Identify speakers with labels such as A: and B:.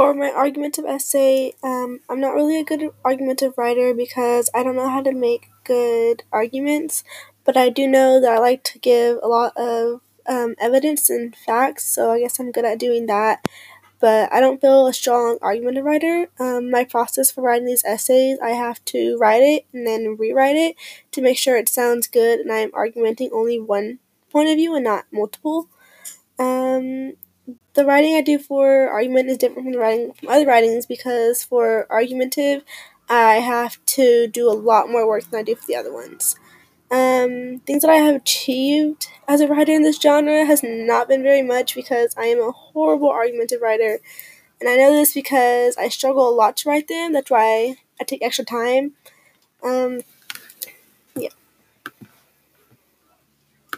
A: For my argumentative essay, um, I'm not really a good argumentative writer because I don't know how to make good arguments, but I do know that I like to give a lot of um, evidence and facts, so I guess I'm good at doing that. But I don't feel a strong argumentative writer. Um, my process for writing these essays, I have to write it and then rewrite it to make sure it sounds good and I'm argumenting only one point of view and not multiple. Um, the writing I do for argument is different from the writing from other writings because for argumentative, I have to do a lot more work than I do for the other ones. Um, things that I have achieved as a writer in this genre has not been very much because I am a horrible argumentative writer, and I know this because I struggle a lot to write them. That's why I take extra time. Um.